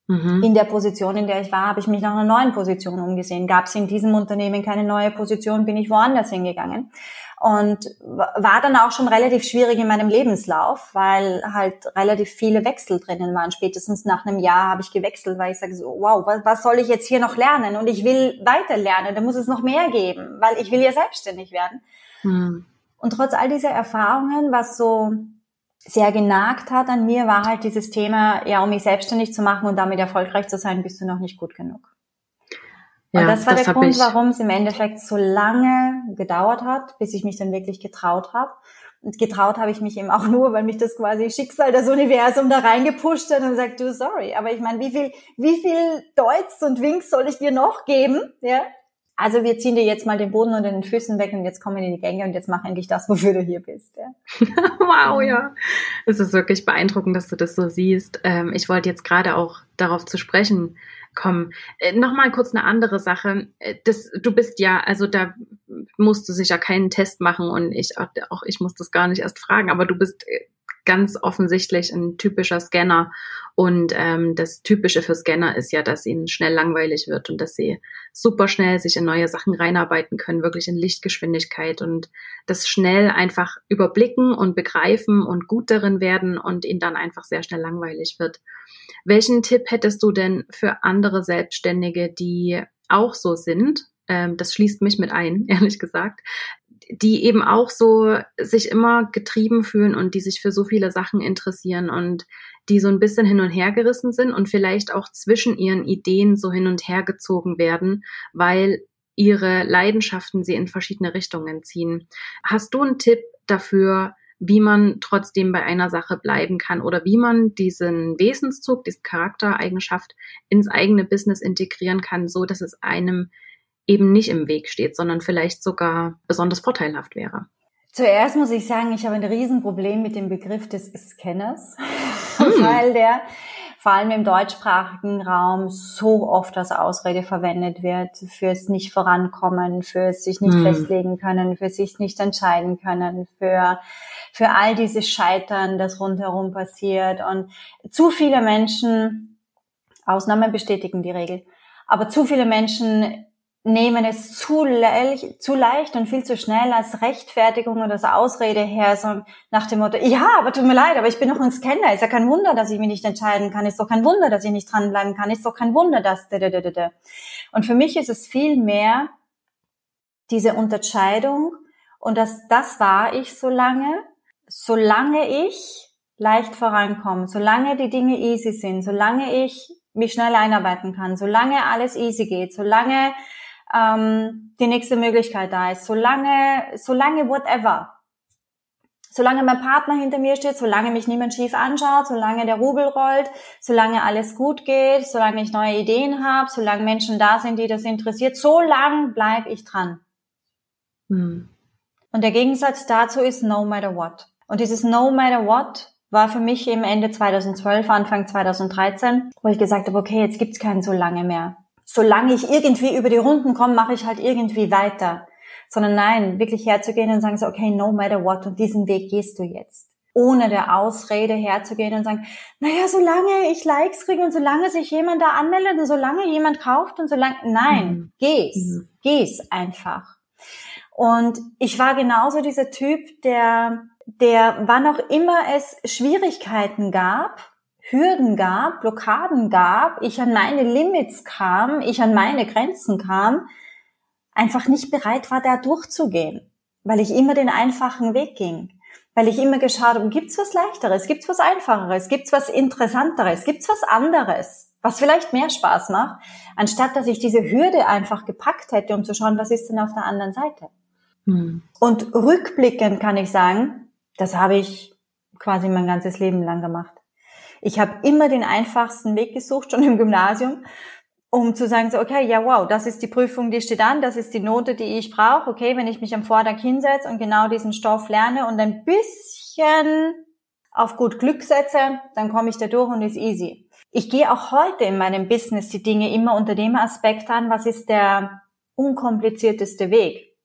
Mhm. In der Position, in der ich war, habe ich mich nach einer neuen Position umgesehen. Gab es in diesem Unternehmen keine neue Position, bin ich woanders hingegangen und war dann auch schon relativ schwierig in meinem Lebenslauf, weil halt relativ viele Wechsel drinnen waren. Spätestens nach einem Jahr habe ich gewechselt, weil ich sage so, wow, was, was soll ich jetzt hier noch lernen? Und ich will weiter lernen, da muss es noch mehr geben, weil ich will ja selbstständig werden. Mhm. Und trotz all dieser Erfahrungen, was so sehr genagt hat an mir, war halt dieses Thema, ja, um mich selbstständig zu machen und damit erfolgreich zu sein, bist du noch nicht gut genug. Ja, und das war das der Grund, warum es im Endeffekt so lange gedauert hat, bis ich mich dann wirklich getraut habe. Und getraut habe ich mich eben auch nur, weil mich das quasi Schicksal, das Universum da reingepusht hat und gesagt, du, sorry, aber ich meine, wie viel, wie viel Deutsch und Winks soll ich dir noch geben? Ja. Also wir ziehen dir jetzt mal den Boden unter den Füßen weg und jetzt kommen wir in die Gänge und jetzt mach endlich das, wofür du hier bist. Ja. wow, ja. Es ist wirklich beeindruckend, dass du das so siehst. Ähm, ich wollte jetzt gerade auch darauf zu sprechen kommen. Äh, Nochmal kurz eine andere Sache. Äh, das, du bist ja, also da musst du sicher keinen Test machen und ich auch ich muss das gar nicht erst fragen, aber du bist äh, ganz offensichtlich ein typischer Scanner. Und ähm, das Typische für Scanner ist ja, dass ihnen schnell langweilig wird und dass sie super schnell sich in neue Sachen reinarbeiten können, wirklich in Lichtgeschwindigkeit und das schnell einfach überblicken und begreifen und gut darin werden und ihnen dann einfach sehr schnell langweilig wird. Welchen Tipp hättest du denn für andere Selbstständige, die auch so sind? Ähm, das schließt mich mit ein, ehrlich gesagt, die eben auch so sich immer getrieben fühlen und die sich für so viele Sachen interessieren und die so ein bisschen hin und her gerissen sind und vielleicht auch zwischen ihren Ideen so hin und her gezogen werden, weil ihre Leidenschaften sie in verschiedene Richtungen ziehen. Hast du einen Tipp dafür, wie man trotzdem bei einer Sache bleiben kann oder wie man diesen Wesenszug, diese Charaktereigenschaft ins eigene Business integrieren kann, so dass es einem eben nicht im Weg steht, sondern vielleicht sogar besonders vorteilhaft wäre. Zuerst muss ich sagen, ich habe ein Riesenproblem mit dem Begriff des Scanners, hm. weil der vor allem im deutschsprachigen Raum so oft als Ausrede verwendet wird fürs nicht vorankommen, fürs sich nicht hm. festlegen können, für sich nicht entscheiden können, für, für all dieses Scheitern, das rundherum passiert. Und zu viele Menschen, Ausnahmen bestätigen die Regel, Aber zu viele Menschen nehmen es zu, le zu leicht und viel zu schnell als Rechtfertigung oder als Ausrede her, so nach dem Motto, ja, aber tut mir leid, aber ich bin noch ein Scanner, ist ja kein Wunder, dass ich mich nicht entscheiden kann, ist doch kein Wunder, dass ich nicht dranbleiben kann, ist doch kein Wunder, dass... Und für mich ist es viel mehr diese Unterscheidung und das, das war ich so lange, solange ich leicht vorankomme, solange die Dinge easy sind, solange ich mich schnell einarbeiten kann, solange alles easy geht, solange ähm, die nächste Möglichkeit da ist, solange, solange whatever. Solange mein Partner hinter mir steht, solange mich niemand schief anschaut, solange der Rubel rollt, solange alles gut geht, solange ich neue Ideen habe, solange Menschen da sind, die das interessiert, so lang bleibe ich dran. Hm. Und der Gegensatz dazu ist no matter what. Und dieses no matter what war für mich eben Ende 2012, Anfang 2013, wo ich gesagt habe, okay, jetzt gibt's keinen so lange mehr solange ich irgendwie über die Runden komme, mache ich halt irgendwie weiter. Sondern nein, wirklich herzugehen und sagen so, okay, no matter what, und diesen Weg gehst du jetzt. Ohne der Ausrede herzugehen und sagen, naja, solange ich Likes kriege und solange sich jemand da anmeldet und solange jemand kauft und solange, nein, mhm. geh's, mhm. geh's einfach. Und ich war genauso dieser Typ, der, der, wann auch immer es Schwierigkeiten gab, Hürden gab, Blockaden gab, ich an meine Limits kam, ich an meine Grenzen kam, einfach nicht bereit war, da durchzugehen, weil ich immer den einfachen Weg ging, weil ich immer geschaut habe, gibt's was leichteres, gibt's was einfacheres, gibt's was interessanteres, gibt's was anderes, was vielleicht mehr Spaß macht, anstatt dass ich diese Hürde einfach gepackt hätte, um zu schauen, was ist denn auf der anderen Seite. Hm. Und rückblickend kann ich sagen, das habe ich quasi mein ganzes Leben lang gemacht. Ich habe immer den einfachsten Weg gesucht, schon im Gymnasium, um zu sagen, so, okay, ja, wow, das ist die Prüfung, die steht an, das ist die Note, die ich brauche. Okay, wenn ich mich am Vortag hinsetze und genau diesen Stoff lerne und ein bisschen auf gut Glück setze, dann komme ich da durch und ist easy. Ich gehe auch heute in meinem Business die Dinge immer unter dem Aspekt an, was ist der unkomplizierteste Weg.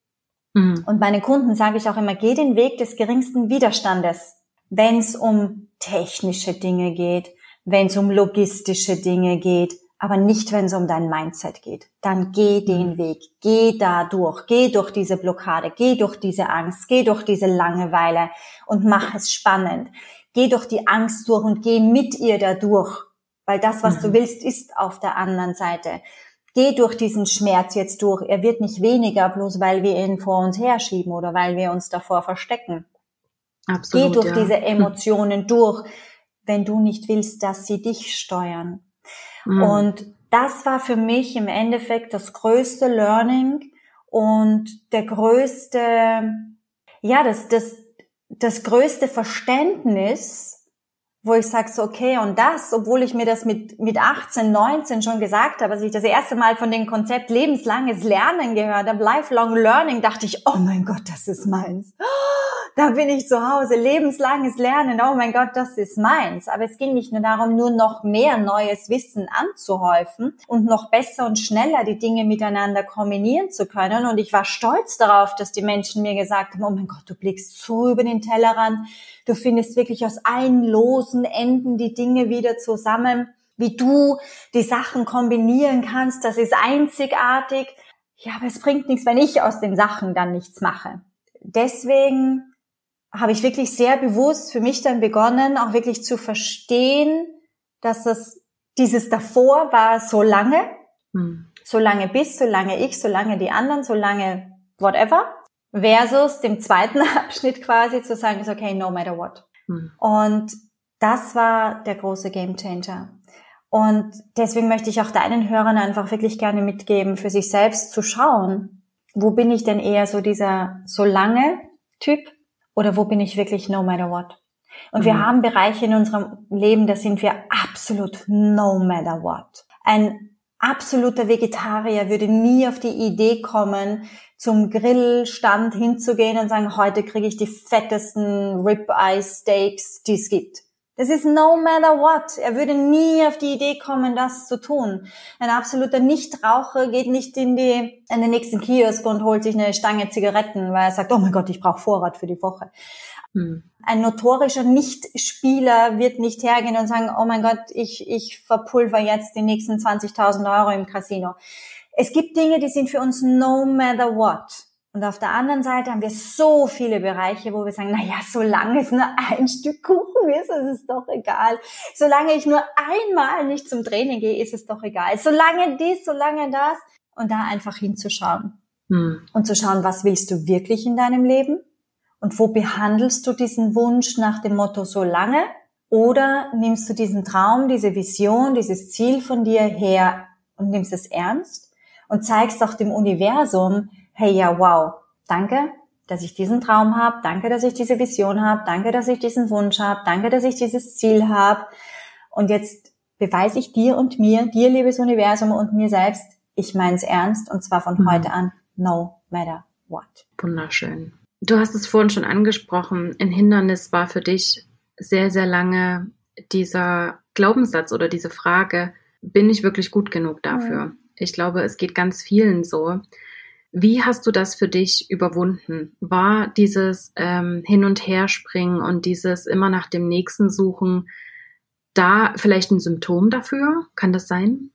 Mhm. Und meinen Kunden sage ich auch immer, geh den Weg des geringsten Widerstandes wenn es um technische Dinge geht, wenn es um logistische Dinge geht, aber nicht, wenn es um dein Mindset geht. Dann geh den mhm. Weg, geh da durch, geh durch diese Blockade, geh durch diese Angst, geh durch diese Langeweile und mach es spannend. Geh durch die Angst durch und geh mit ihr da durch, weil das, was mhm. du willst, ist auf der anderen Seite. Geh durch diesen Schmerz jetzt durch. Er wird nicht weniger, bloß weil wir ihn vor uns herschieben oder weil wir uns davor verstecken. Absolut, Geh durch ja. diese Emotionen durch, wenn du nicht willst, dass sie dich steuern. Mhm. Und das war für mich im Endeffekt das größte Learning und der größte, ja, das, das, das größte Verständnis, wo ich sage so, okay, und das, obwohl ich mir das mit, mit 18, 19 schon gesagt habe, als ich das erste Mal von dem Konzept lebenslanges Lernen gehört habe, Lifelong Learning, dachte ich, oh mein Gott, das ist meins. Da bin ich zu Hause, lebenslanges Lernen, oh mein Gott, das ist meins. Aber es ging nicht nur darum, nur noch mehr neues Wissen anzuhäufen und noch besser und schneller die Dinge miteinander kombinieren zu können. Und ich war stolz darauf, dass die Menschen mir gesagt haben, oh mein Gott, du blickst so über den Tellerrand, du findest wirklich aus allen losen Enden die Dinge wieder zusammen, wie du die Sachen kombinieren kannst, das ist einzigartig. Ja, aber es bringt nichts, wenn ich aus den Sachen dann nichts mache. Deswegen habe ich wirklich sehr bewusst für mich dann begonnen, auch wirklich zu verstehen, dass das dieses davor war so lange, hm. so lange bis, so lange ich, so lange die anderen, so lange whatever, versus dem zweiten Abschnitt quasi zu sagen, ist okay, no matter what. Hm. Und das war der große Game Changer. Und deswegen möchte ich auch deinen Hörern einfach wirklich gerne mitgeben, für sich selbst zu schauen, wo bin ich denn eher so dieser so lange Typ oder wo bin ich wirklich no matter what? Und mhm. wir haben Bereiche in unserem Leben, da sind wir absolut no matter what. Ein absoluter Vegetarier würde nie auf die Idee kommen, zum Grillstand hinzugehen und sagen, heute kriege ich die fettesten Ribeye Steaks, die es gibt. Das ist no matter what. Er würde nie auf die Idee kommen, das zu tun. Ein absoluter Nichtraucher geht nicht in die in den nächsten Kiosk und holt sich eine Stange Zigaretten, weil er sagt, oh mein Gott, ich brauche Vorrat für die Woche. Hm. Ein notorischer Nichtspieler wird nicht hergehen und sagen, oh mein Gott, ich, ich verpulver jetzt die nächsten 20.000 Euro im Casino. Es gibt Dinge, die sind für uns no matter what. Und auf der anderen Seite haben wir so viele Bereiche, wo wir sagen, na ja, solange es nur ein Stück Kuchen ist, ist es doch egal. Solange ich nur einmal nicht zum Training gehe, ist es doch egal. Solange dies, solange das. Und da einfach hinzuschauen. Hm. Und zu schauen, was willst du wirklich in deinem Leben? Und wo behandelst du diesen Wunsch nach dem Motto so lange? Oder nimmst du diesen Traum, diese Vision, dieses Ziel von dir her und nimmst es ernst und zeigst auch dem Universum, hey ja, wow, danke, dass ich diesen Traum habe, danke, dass ich diese Vision habe, danke, dass ich diesen Wunsch habe, danke, dass ich dieses Ziel habe. Und jetzt beweise ich dir und mir, dir, liebes Universum und mir selbst, ich meins ernst und zwar von mhm. heute an, no matter what. Wunderschön. Du hast es vorhin schon angesprochen, ein Hindernis war für dich sehr, sehr lange dieser Glaubenssatz oder diese Frage, bin ich wirklich gut genug dafür? Mhm. Ich glaube, es geht ganz vielen so. Wie hast du das für dich überwunden? War dieses ähm, Hin- und Herspringen und dieses immer nach dem Nächsten suchen da vielleicht ein Symptom dafür? Kann das sein?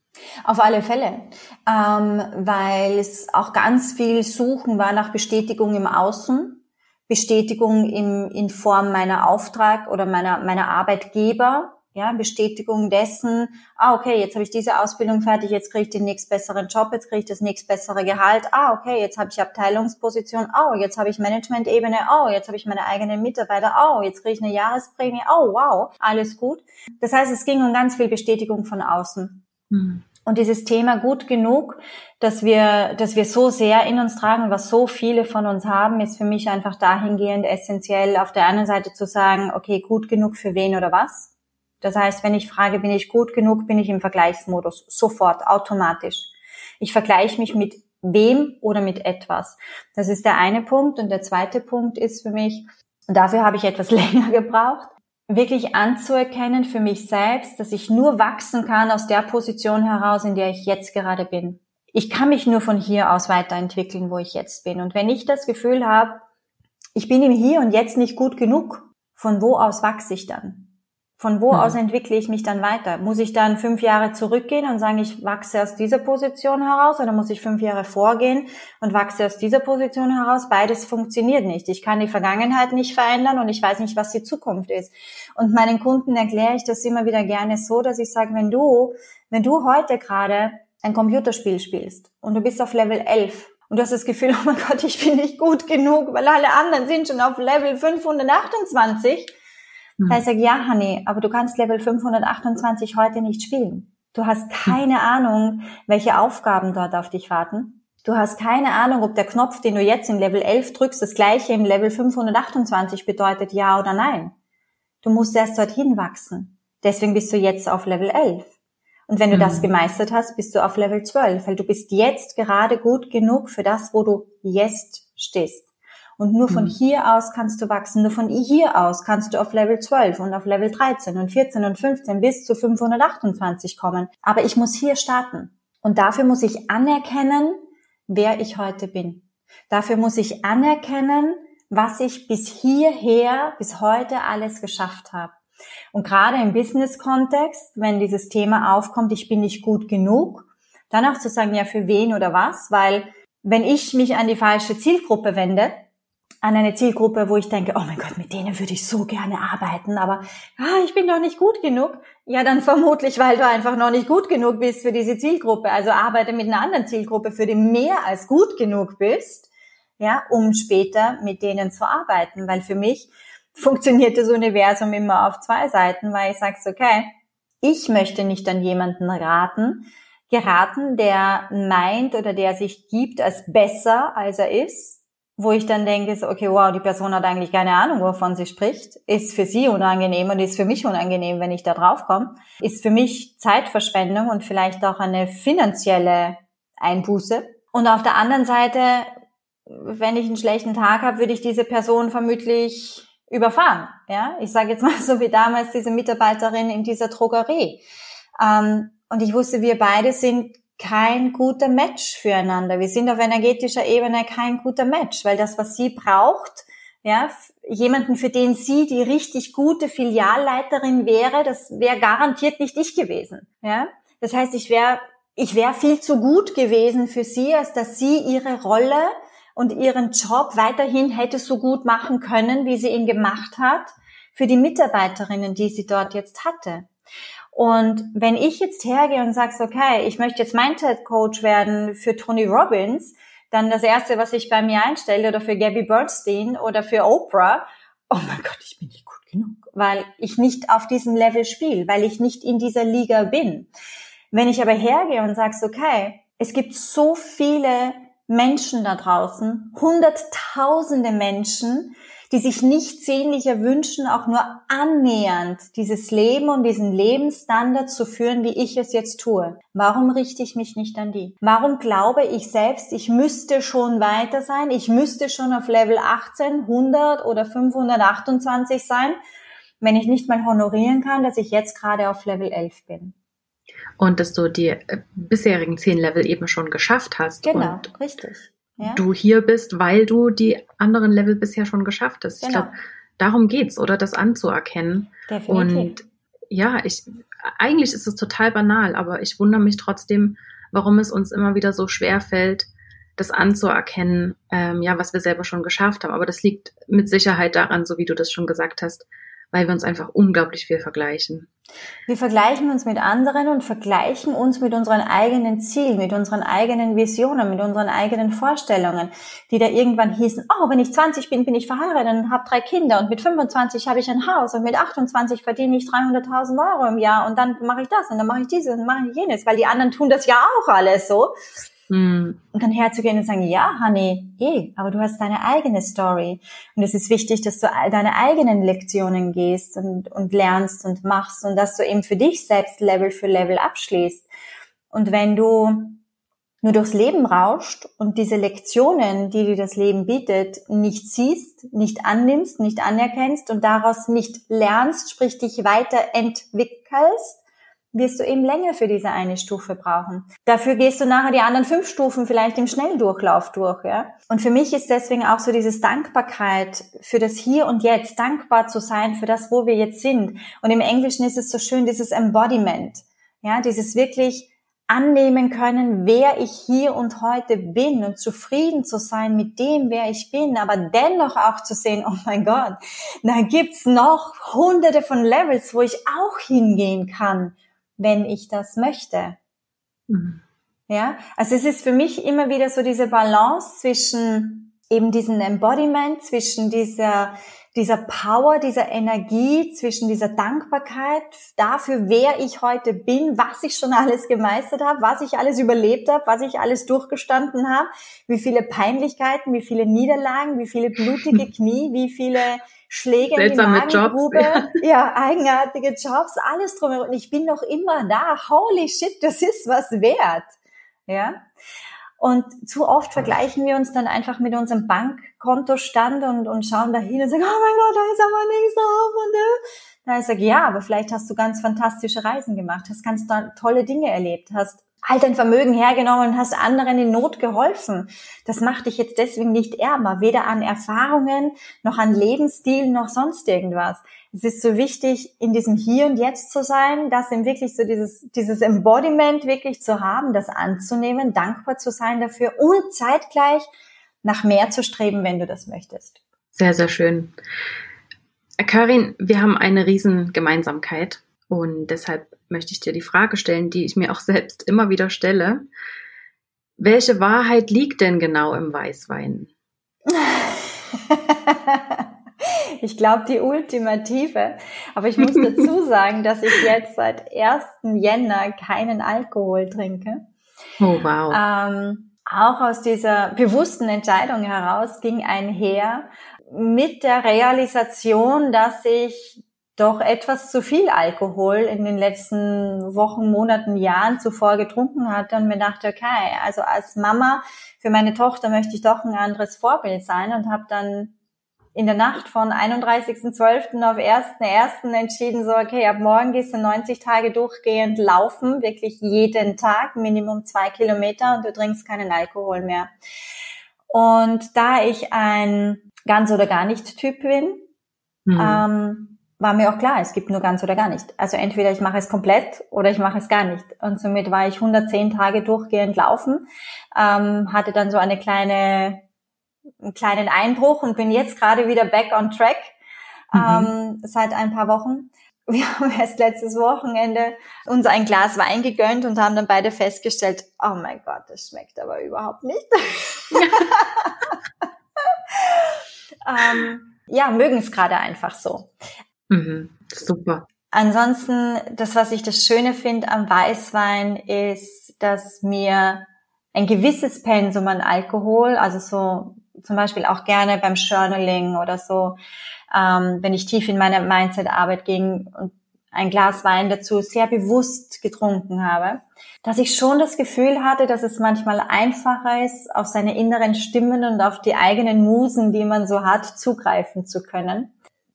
Auf alle Fälle, ähm, weil es auch ganz viel Suchen war nach Bestätigung im Außen, Bestätigung im, in Form meiner Auftrag oder meiner, meiner Arbeitgeber, ja, Bestätigung dessen, ah, okay, jetzt habe ich diese Ausbildung fertig, jetzt kriege ich den nächst besseren Job, jetzt kriege ich das nächst bessere Gehalt, ah, okay, jetzt habe ich Abteilungsposition, oh, jetzt habe ich Management-Ebene, oh, jetzt habe ich meine eigenen Mitarbeiter, oh, jetzt kriege ich eine Jahresprämie, oh, wow, alles gut. Das heißt, es ging um ganz viel Bestätigung von außen. Mhm. Und dieses Thema gut genug, dass wir, dass wir so sehr in uns tragen, was so viele von uns haben, ist für mich einfach dahingehend essentiell, auf der einen Seite zu sagen, okay, gut genug für wen oder was? Das heißt, wenn ich frage, bin ich gut genug, bin ich im Vergleichsmodus sofort, automatisch. Ich vergleiche mich mit wem oder mit etwas. Das ist der eine Punkt. Und der zweite Punkt ist für mich, und dafür habe ich etwas länger gebraucht, wirklich anzuerkennen für mich selbst, dass ich nur wachsen kann aus der Position heraus, in der ich jetzt gerade bin. Ich kann mich nur von hier aus weiterentwickeln, wo ich jetzt bin. Und wenn ich das Gefühl habe, ich bin im Hier und Jetzt nicht gut genug, von wo aus wachse ich dann? Von wo mhm. aus entwickle ich mich dann weiter? Muss ich dann fünf Jahre zurückgehen und sagen, ich wachse aus dieser Position heraus oder muss ich fünf Jahre vorgehen und wachse aus dieser Position heraus? Beides funktioniert nicht. Ich kann die Vergangenheit nicht verändern und ich weiß nicht, was die Zukunft ist. Und meinen Kunden erkläre ich das immer wieder gerne so, dass ich sage, wenn du, wenn du heute gerade ein Computerspiel spielst und du bist auf Level 11 und du hast das Gefühl, oh mein Gott, ich bin nicht gut genug, weil alle anderen sind schon auf Level 528, Mhm. Da ich sage, ja, Honey, aber du kannst Level 528 heute nicht spielen. Du hast keine Ahnung, welche Aufgaben dort auf dich warten. Du hast keine Ahnung, ob der Knopf, den du jetzt in Level 11 drückst, das gleiche im Level 528 bedeutet, ja oder nein. Du musst erst dorthin wachsen. Deswegen bist du jetzt auf Level 11. Und wenn du mhm. das gemeistert hast, bist du auf Level 12, weil du bist jetzt gerade gut genug für das, wo du jetzt stehst. Und nur von mhm. hier aus kannst du wachsen. Nur von hier aus kannst du auf Level 12 und auf Level 13 und 14 und 15 bis zu 528 kommen. Aber ich muss hier starten. Und dafür muss ich anerkennen, wer ich heute bin. Dafür muss ich anerkennen, was ich bis hierher, bis heute alles geschafft habe. Und gerade im Business-Kontext, wenn dieses Thema aufkommt, ich bin nicht gut genug, dann auch zu sagen, ja, für wen oder was, weil wenn ich mich an die falsche Zielgruppe wende, an eine Zielgruppe, wo ich denke, oh mein Gott, mit denen würde ich so gerne arbeiten, aber ah, ich bin doch nicht gut genug. Ja, dann vermutlich, weil du einfach noch nicht gut genug bist für diese Zielgruppe. Also arbeite mit einer anderen Zielgruppe, für die mehr als gut genug bist, ja, um später mit denen zu arbeiten. Weil für mich funktioniert das Universum immer auf zwei Seiten, weil ich sage, okay, ich möchte nicht an jemanden raten, geraten, der meint oder der sich gibt als besser, als er ist, wo ich dann denke, so, okay, wow, die Person hat eigentlich keine Ahnung, wovon sie spricht, ist für sie unangenehm und ist für mich unangenehm, wenn ich da drauf komme, ist für mich Zeitverschwendung und vielleicht auch eine finanzielle Einbuße. Und auf der anderen Seite, wenn ich einen schlechten Tag habe, würde ich diese Person vermutlich überfahren. Ja, ich sage jetzt mal so wie damals diese Mitarbeiterin in dieser Drogerie. Ähm, und ich wusste, wir beide sind kein guter Match füreinander. Wir sind auf energetischer Ebene kein guter Match, weil das, was sie braucht, ja, jemanden, für den sie die richtig gute Filialleiterin wäre, das wäre garantiert nicht ich gewesen. Ja, das heißt, ich wäre ich wäre viel zu gut gewesen für sie, als dass sie ihre Rolle und ihren Job weiterhin hätte so gut machen können, wie sie ihn gemacht hat, für die Mitarbeiterinnen, die sie dort jetzt hatte. Und wenn ich jetzt hergehe und sage, okay, ich möchte jetzt Mindset Coach werden für Tony Robbins, dann das erste, was ich bei mir einstelle oder für Gabby Bernstein oder für Oprah, oh mein Gott, ich bin nicht gut genug, weil ich nicht auf diesem Level spiele, weil ich nicht in dieser Liga bin. Wenn ich aber hergehe und sage, okay, es gibt so viele Menschen da draußen, hunderttausende Menschen, die sich nichts sehnlicher wünschen, auch nur annähernd dieses Leben und diesen Lebensstandard zu führen, wie ich es jetzt tue. Warum richte ich mich nicht an die? Warum glaube ich selbst, ich müsste schon weiter sein, ich müsste schon auf Level 18, 100 oder 528 sein, wenn ich nicht mal honorieren kann, dass ich jetzt gerade auf Level 11 bin? Und dass du die äh, bisherigen zehn Level eben schon geschafft hast. Genau, richtig ja? du hier bist, weil du die anderen Level bisher schon geschafft hast. Genau. Ich glaube, darum geht's, oder das anzuerkennen. Definitiv. Und ja, ich eigentlich ist es total banal, aber ich wundere mich trotzdem, warum es uns immer wieder so schwer fällt, das anzuerkennen, ähm, ja, was wir selber schon geschafft haben. Aber das liegt mit Sicherheit daran, so wie du das schon gesagt hast, weil wir uns einfach unglaublich viel vergleichen. Wir vergleichen uns mit anderen und vergleichen uns mit unseren eigenen Zielen, mit unseren eigenen Visionen, mit unseren eigenen Vorstellungen, die da irgendwann hießen, oh, wenn ich 20 bin, bin ich verheiratet und habe drei Kinder und mit 25 habe ich ein Haus und mit 28 verdiene ich 300.000 Euro im Jahr und dann mache ich das und dann mache ich dieses und mache ich jenes, weil die anderen tun das ja auch alles so. Mhm. Und dann herzugehen und sagen, ja, Honey, eh, aber du hast deine eigene Story. Und es ist wichtig, dass du deine eigenen Lektionen gehst und, und lernst und machst und dass du eben für dich selbst Level für Level abschließt. Und wenn du nur durchs Leben rauscht und diese Lektionen, die dir das Leben bietet, nicht siehst, nicht annimmst, nicht anerkennst und daraus nicht lernst, sprich dich weiterentwickelst, wirst du eben länger für diese eine Stufe brauchen. Dafür gehst du nachher die anderen fünf Stufen vielleicht im Schnelldurchlauf durch, ja. Und für mich ist deswegen auch so dieses Dankbarkeit für das Hier und Jetzt, dankbar zu sein für das, wo wir jetzt sind. Und im Englischen ist es so schön, dieses Embodiment, ja, dieses wirklich annehmen können, wer ich hier und heute bin und zufrieden zu sein mit dem, wer ich bin, aber dennoch auch zu sehen, oh mein Gott, da gibt's noch hunderte von Levels, wo ich auch hingehen kann wenn ich das möchte. Mhm. Ja, also es ist für mich immer wieder so diese Balance zwischen eben diesem Embodiment, zwischen dieser, dieser Power, dieser Energie, zwischen dieser Dankbarkeit dafür, wer ich heute bin, was ich schon alles gemeistert habe, was ich alles überlebt habe, was ich alles durchgestanden habe, wie viele Peinlichkeiten, wie viele Niederlagen, wie viele blutige Knie, wie viele Schläge Seltsame in die Magengrube, Jobs, ja. ja, eigenartige Jobs, alles drumherum. Und ich bin noch immer da. Holy shit, das ist was wert. Ja. Und zu oft vergleichen wir uns dann einfach mit unserem Bankkontostand und, und schauen dahin und sagen, oh mein Gott, da ist aber nichts drauf. Und äh. da sage ich, ja, aber vielleicht hast du ganz fantastische Reisen gemacht, hast ganz tolle Dinge erlebt, hast all dein Vermögen hergenommen und hast anderen in Not geholfen. Das macht dich jetzt deswegen nicht ärmer, weder an Erfahrungen noch an Lebensstil noch sonst irgendwas. Es ist so wichtig, in diesem Hier und Jetzt zu sein, das eben wirklich so dieses, dieses Embodiment wirklich zu haben, das anzunehmen, dankbar zu sein dafür und zeitgleich nach mehr zu streben, wenn du das möchtest. Sehr, sehr schön. Karin, wir haben eine riesen Gemeinsamkeit und deshalb möchte ich dir die Frage stellen, die ich mir auch selbst immer wieder stelle. Welche Wahrheit liegt denn genau im Weißwein? ich glaube, die ultimative. Aber ich muss dazu sagen, dass ich jetzt seit 1. Jänner keinen Alkohol trinke. Oh, wow. Ähm, auch aus dieser bewussten Entscheidung heraus ging einher mit der Realisation, dass ich doch etwas zu viel Alkohol in den letzten Wochen, Monaten, Jahren zuvor getrunken hatte und mir dachte, okay, also als Mama für meine Tochter möchte ich doch ein anderes Vorbild sein und habe dann in der Nacht von 31.12. auf 1.1. entschieden, so, okay, ab morgen gehst du 90 Tage durchgehend laufen, wirklich jeden Tag, Minimum zwei Kilometer und du trinkst keinen Alkohol mehr. Und da ich ein ganz oder gar nicht Typ bin, mhm. ähm, war mir auch klar, es gibt nur ganz oder gar nicht. Also entweder ich mache es komplett oder ich mache es gar nicht. Und somit war ich 110 Tage durchgehend laufen, ähm, hatte dann so eine kleine einen kleinen Einbruch und bin jetzt gerade wieder back on track mhm. ähm, seit ein paar Wochen. Wir haben erst letztes Wochenende uns ein Glas Wein gegönnt und haben dann beide festgestellt, oh mein Gott, das schmeckt aber überhaupt nicht. ähm, ja, mögen es gerade einfach so. Mhm, super. Ansonsten, das, was ich das Schöne finde am Weißwein, ist, dass mir ein gewisses Pensum an Alkohol, also so zum Beispiel auch gerne beim Journaling oder so, ähm, wenn ich tief in meine Mindset-Arbeit ging und ein Glas Wein dazu sehr bewusst getrunken habe, dass ich schon das Gefühl hatte, dass es manchmal einfacher ist, auf seine inneren Stimmen und auf die eigenen Musen, die man so hat, zugreifen zu können.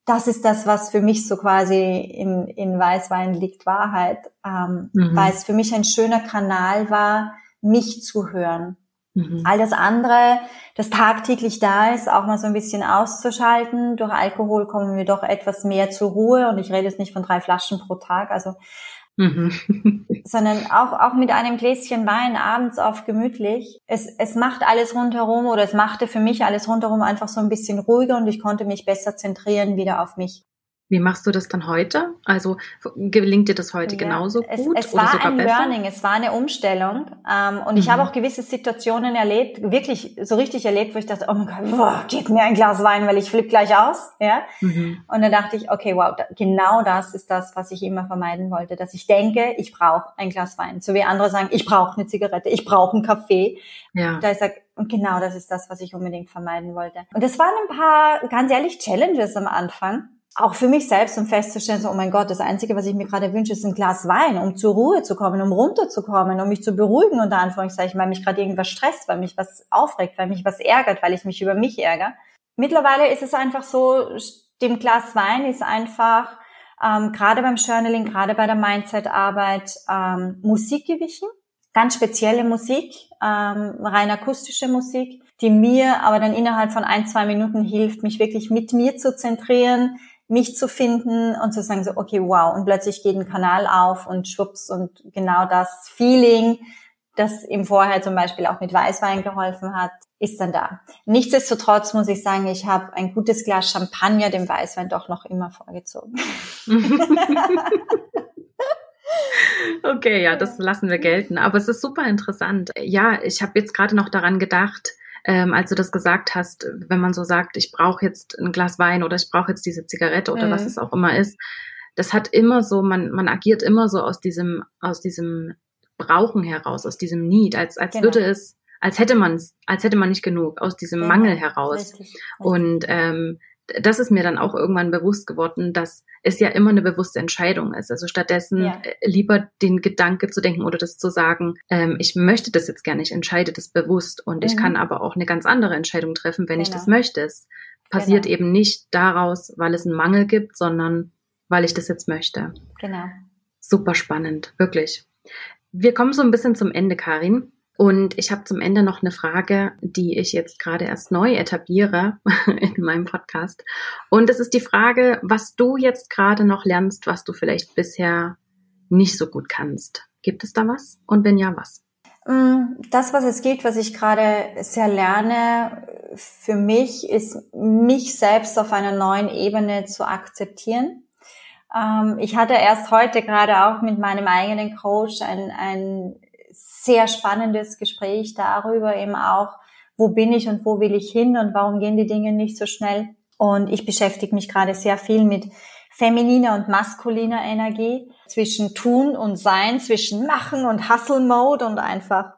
Das ist das, was für mich so quasi in, in Weißwein liegt Wahrheit, ähm, mhm. weil es für mich ein schöner Kanal war, mich zu hören. Mhm. Alles andere, das tagtäglich da ist, auch mal so ein bisschen auszuschalten. Durch Alkohol kommen wir doch etwas mehr zur Ruhe und ich rede jetzt nicht von drei Flaschen pro Tag, also mhm. sondern auch, auch mit einem Gläschen Wein abends auf gemütlich. Es, es macht alles rundherum oder es machte für mich alles rundherum einfach so ein bisschen ruhiger und ich konnte mich besser zentrieren wieder auf mich. Wie machst du das dann heute? Also gelingt dir das heute ja, genauso gut? Es, es war ein besser? Learning, es war eine Umstellung. Ähm, und mhm. ich habe auch gewisse Situationen erlebt, wirklich so richtig erlebt, wo ich dachte, oh mein Gott, boah, gib mir ein Glas Wein, weil ich flippe gleich aus. Ja? Mhm. Und dann dachte ich, okay, wow, da, genau das ist das, was ich immer vermeiden wollte, dass ich denke, ich brauche ein Glas Wein. So wie andere sagen, ich brauche eine Zigarette, ich brauche einen Kaffee. Ja. Da ich sage, und genau das ist das, was ich unbedingt vermeiden wollte. Und das waren ein paar, ganz ehrlich, Challenges am Anfang auch für mich selbst, um festzustellen, so, oh mein Gott, das Einzige, was ich mir gerade wünsche, ist ein Glas Wein, um zur Ruhe zu kommen, um runterzukommen, um mich zu beruhigen, unter Anführungszeichen, weil mich gerade irgendwas stresst, weil mich was aufregt, weil mich was ärgert, weil ich mich über mich ärgere. Mittlerweile ist es einfach so, dem Glas Wein ist einfach, ähm, gerade beim Journaling, gerade bei der Mindset-Arbeit, ähm, Musik gewichen. Ganz spezielle Musik, ähm, rein akustische Musik, die mir aber dann innerhalb von ein, zwei Minuten hilft, mich wirklich mit mir zu zentrieren, mich zu finden und zu sagen so, okay, wow, und plötzlich geht ein Kanal auf und schwupps und genau das Feeling, das ihm vorher zum Beispiel auch mit Weißwein geholfen hat, ist dann da. Nichtsdestotrotz muss ich sagen, ich habe ein gutes Glas Champagner dem Weißwein doch noch immer vorgezogen. okay, ja, das lassen wir gelten. Aber es ist super interessant. Ja, ich habe jetzt gerade noch daran gedacht, ähm, als du das gesagt hast, wenn man so sagt, ich brauche jetzt ein Glas Wein oder ich brauche jetzt diese Zigarette oder mhm. was es auch immer ist, das hat immer so, man, man agiert immer so aus diesem, aus diesem Brauchen heraus, aus diesem Need, als, als genau. würde es, als hätte man es, als hätte man nicht genug, aus diesem genau. Mangel heraus. Richtig. Und ähm, das ist mir dann auch irgendwann bewusst geworden, dass es ja immer eine bewusste Entscheidung ist. Also stattdessen ja. Lieber den Gedanke zu denken oder das zu sagen, ähm, ich möchte das jetzt gerne, ich entscheide das bewusst und mhm. ich kann aber auch eine ganz andere Entscheidung treffen, wenn genau. ich das möchte. Es passiert genau. eben nicht daraus, weil es einen Mangel gibt, sondern weil ich das jetzt möchte. Genau. Super spannend, wirklich. Wir kommen so ein bisschen zum Ende, Karin. Und ich habe zum Ende noch eine Frage, die ich jetzt gerade erst neu etabliere in meinem Podcast. Und es ist die Frage, was du jetzt gerade noch lernst, was du vielleicht bisher nicht so gut kannst. Gibt es da was? Und wenn ja, was? Mm, das, was es gibt, was ich gerade sehr lerne, für mich ist, mich selbst auf einer neuen Ebene zu akzeptieren. Ähm, ich hatte erst heute gerade auch mit meinem eigenen Coach ein, ein sehr spannendes Gespräch darüber eben auch, wo bin ich und wo will ich hin und warum gehen die Dinge nicht so schnell. Und ich beschäftige mich gerade sehr viel mit femininer und maskuliner Energie, zwischen Tun und Sein, zwischen Machen und Hustle Mode und einfach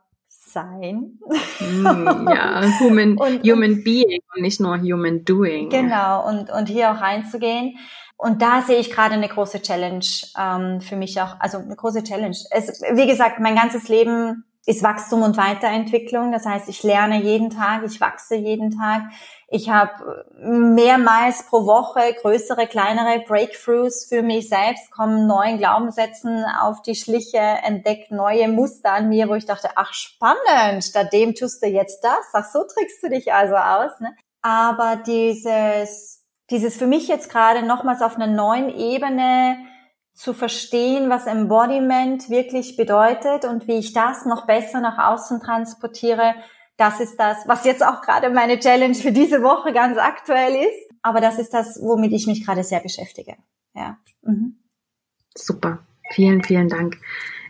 sein. Mm, ja, human, und, human being und nicht nur human doing. Genau, und, und hier auch reinzugehen. Und da sehe ich gerade eine große Challenge ähm, für mich auch, also eine große Challenge. Es, wie gesagt, mein ganzes Leben ist Wachstum und Weiterentwicklung. Das heißt, ich lerne jeden Tag, ich wachse jeden Tag. Ich habe mehrmals pro Woche größere, kleinere Breakthroughs für mich selbst, kommen neuen Glaubenssätzen auf die Schliche, entdeckt neue Muster an mir, wo ich dachte, ach spannend, statt dem tust du jetzt das. Ach, so trickst du dich also aus. Ne? Aber dieses, dieses für mich jetzt gerade nochmals auf einer neuen Ebene zu verstehen, was Embodiment wirklich bedeutet und wie ich das noch besser nach außen transportiere, das ist das, was jetzt auch gerade meine Challenge für diese Woche ganz aktuell ist. Aber das ist das, womit ich mich gerade sehr beschäftige. Ja. Mhm. Super. Vielen, vielen Dank.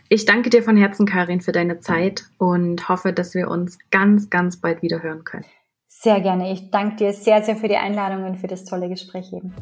Ich danke dir von Herzen, Karin, für deine Zeit und hoffe, dass wir uns ganz, ganz bald wieder hören können. Sehr gerne. Ich danke dir sehr, sehr für die Einladung und für das tolle Gespräch eben.